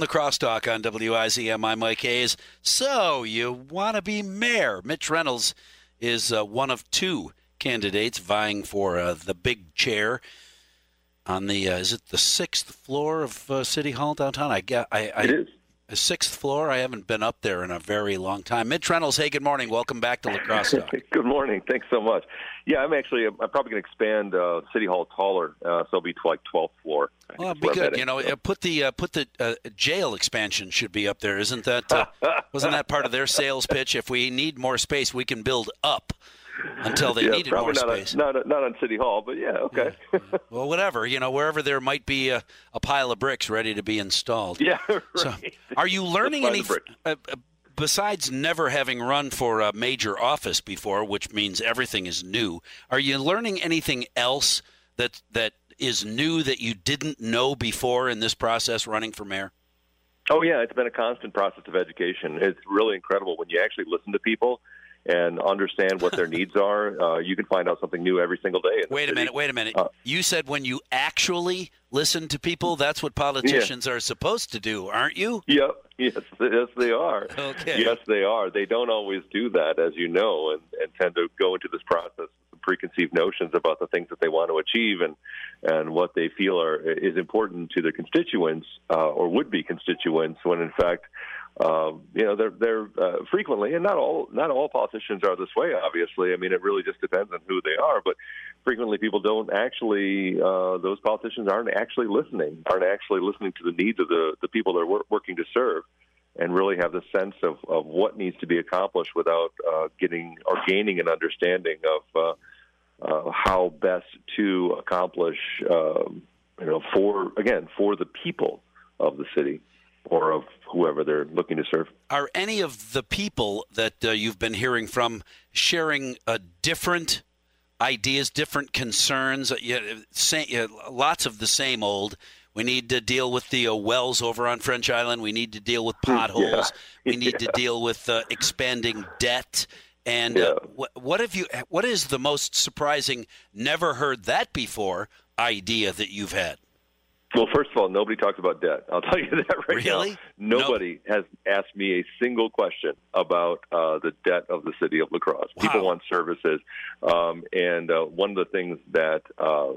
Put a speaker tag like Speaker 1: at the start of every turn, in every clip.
Speaker 1: The crosstalk on WIZM. I'm Mike Hayes. So, you want to be mayor? Mitch Reynolds is uh, one of two candidates vying for uh, the big chair on the uh, is it the sixth floor of uh, City Hall downtown? I I, I
Speaker 2: it is
Speaker 1: the sixth floor. I haven't been up there in a very long time. Mitch Reynolds, hey, good morning. Welcome back to La Crosse Talk.
Speaker 2: good morning. Thanks so much. Yeah, I'm actually I'm probably going to expand uh, City Hall taller, uh, so it'll be to like 12th floor.
Speaker 1: Well, be good. You know, uh, put the uh, put the uh, jail expansion should be up there, isn't that? Uh, wasn't that part of their sales pitch? If we need more space, we can build up until they
Speaker 2: yeah,
Speaker 1: needed
Speaker 2: more
Speaker 1: not
Speaker 2: space. On, not, not on City Hall, but yeah, okay.
Speaker 1: Yeah. well, whatever. You know, wherever there might be a, a, pile of bricks ready to be installed.
Speaker 2: Yeah, right.
Speaker 1: So, are you learning anything? Uh, uh, besides never having run for a major office before, which means everything is new, are you learning anything else that that is new that you didn't know before in this process running for mayor?
Speaker 2: Oh yeah, it's been a constant process of education. It's really incredible when you actually listen to people and understand what their needs are. Uh, you can find out something new every single day.
Speaker 1: Wait a minute, wait a minute. Uh, you said when you actually listen to people, that's what politicians yeah. are supposed to do, aren't you?
Speaker 2: Yep. Yes, yes, they are.
Speaker 1: Okay.
Speaker 2: Yes, they are. They don't always do that, as you know, and, and tend to go into this process with preconceived notions about the things that they want to achieve and and what they feel are is important to their constituents uh, or would be constituents, when in fact um, you know, they're they're uh, frequently, and not all not all politicians are this way. Obviously, I mean, it really just depends on who they are. But frequently, people don't actually; uh, those politicians aren't actually listening, aren't actually listening to the needs of the the people they're wor- working to serve, and really have the sense of of what needs to be accomplished without uh, getting or gaining an understanding of uh, uh, how best to accomplish, uh, you know, for again for the people of the city whoever they're looking to serve.
Speaker 1: Are any of the people that uh, you've been hearing from sharing uh, different ideas, different concerns? Uh, say, lots of the same old. We need to deal with the uh, wells over on French Island. We need to deal with hmm, potholes. Yeah. We need yeah. to deal with uh, expanding debt. And uh, yeah. what, what have you? What is the most surprising? Never heard that before. Idea that you've had.
Speaker 2: Well, first of all, nobody talks about debt. I'll tell you that right now.
Speaker 1: really?
Speaker 2: now. Nobody nope. has asked me a single question about uh, the debt of the city of La Crosse. Wow. People want services, um, and uh, one of the things that uh,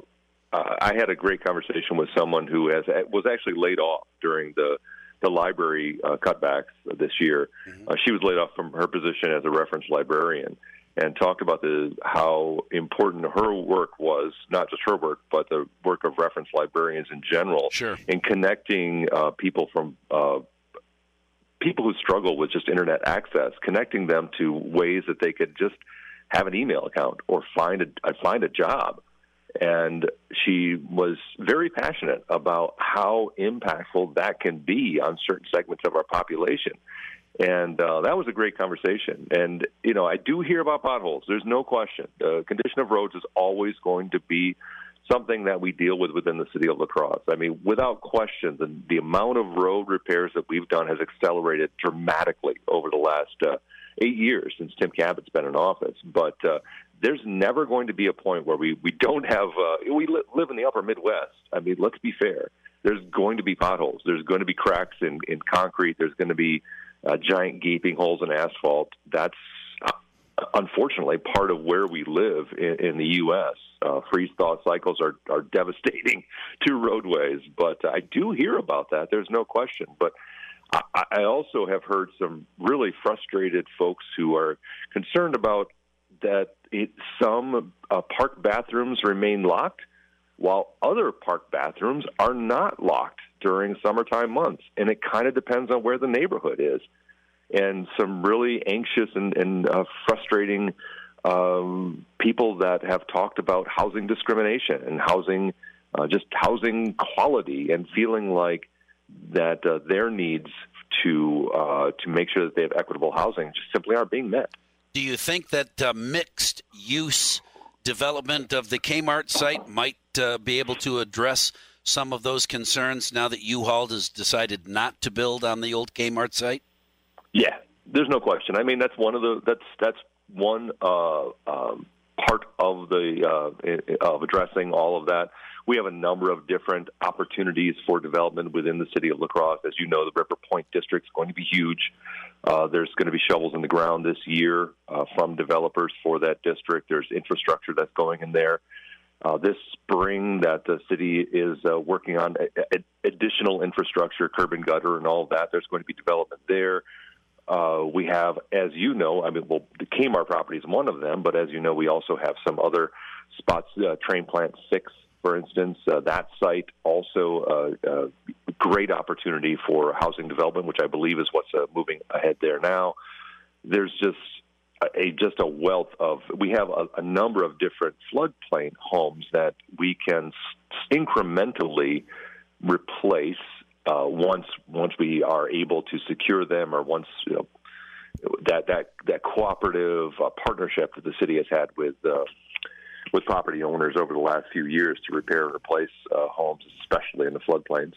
Speaker 2: I had a great conversation with someone who has was actually laid off during the the library uh, cutbacks this year. Mm-hmm. Uh, she was laid off from her position as a reference librarian, and talked about the how important her work was, not just her work, but the work of reference librarians in general,
Speaker 1: sure.
Speaker 2: in connecting uh, people from uh, people who struggle with just internet access, connecting them to ways that they could just have an email account or find a uh, find a job. And she was very passionate about how impactful that can be on certain segments of our population and uh, that was a great conversation. And you know, I do hear about potholes. There's no question. The condition of roads is always going to be something that we deal with within the city of La Crosse. I mean, without question, the, the amount of road repairs that we've done has accelerated dramatically over the last uh, eight years since Tim Kabat's been in office. But uh, there's never going to be a point where we, we don't have, uh, we li- live in the upper Midwest. I mean, let's be fair. There's going to be potholes. There's going to be cracks in, in concrete. There's going to be uh, giant gaping holes in asphalt. That's uh, unfortunately part of where we live in, in the U.S. Uh, freeze thaw cycles are, are devastating to roadways, but I do hear about that. There's no question. But I, I also have heard some really frustrated folks who are concerned about that it, some uh, park bathrooms remain locked while other park bathrooms are not locked during summertime months. And it kind of depends on where the neighborhood is. And some really anxious and, and uh, frustrating um, people that have talked about housing discrimination and housing, uh, just housing quality, and feeling like that uh, their needs to uh, to make sure that they have equitable housing just simply aren't being met.
Speaker 1: Do you think that uh, mixed use development of the Kmart site might uh, be able to address some of those concerns now that U-Haul has decided not to build on the old Kmart site?
Speaker 2: Yeah, there's no question. I mean, that's one of the that's that's one uh, um, part of the uh, of addressing all of that. we have a number of different opportunities for development within the city of La Crosse. As you know, the River Point district is going to be huge. Uh, there's going to be shovels in the ground this year uh, from developers for that district. There's infrastructure that's going in there. Uh, this spring, that the city is uh, working on a- a- additional infrastructure, curb and gutter, and all of that. There's going to be development there. Uh, we have, as you know, I mean, well, the Kmart property is one of them, but as you know, we also have some other spots. Uh, Trane Plant Six, for instance, uh, that site also a uh, uh, great opportunity for housing development, which I believe is what's moving ahead there now. There's just a just a wealth of. We have a, a number of different floodplain homes that we can s- incrementally replace uh, once once we are able to secure them, or once you know, that that that cooperative uh, partnership that the city has had with uh, with property owners over the last few years to repair and replace uh, homes, especially in the floodplains.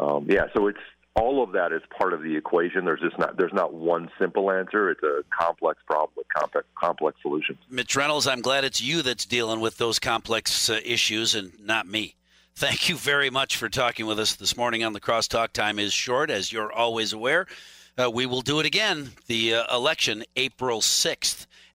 Speaker 2: Um, yeah, so it's all of that is part of the equation. There's just not there's not one simple answer. It's a complex problem with complex complex solutions.
Speaker 1: Mitch Reynolds, I'm glad it's you that's dealing with those complex uh, issues and not me. Thank you very much for talking with us this morning on the Crosstalk. Time is short, as you're always aware. Uh, we will do it again. The uh, election, April 6th.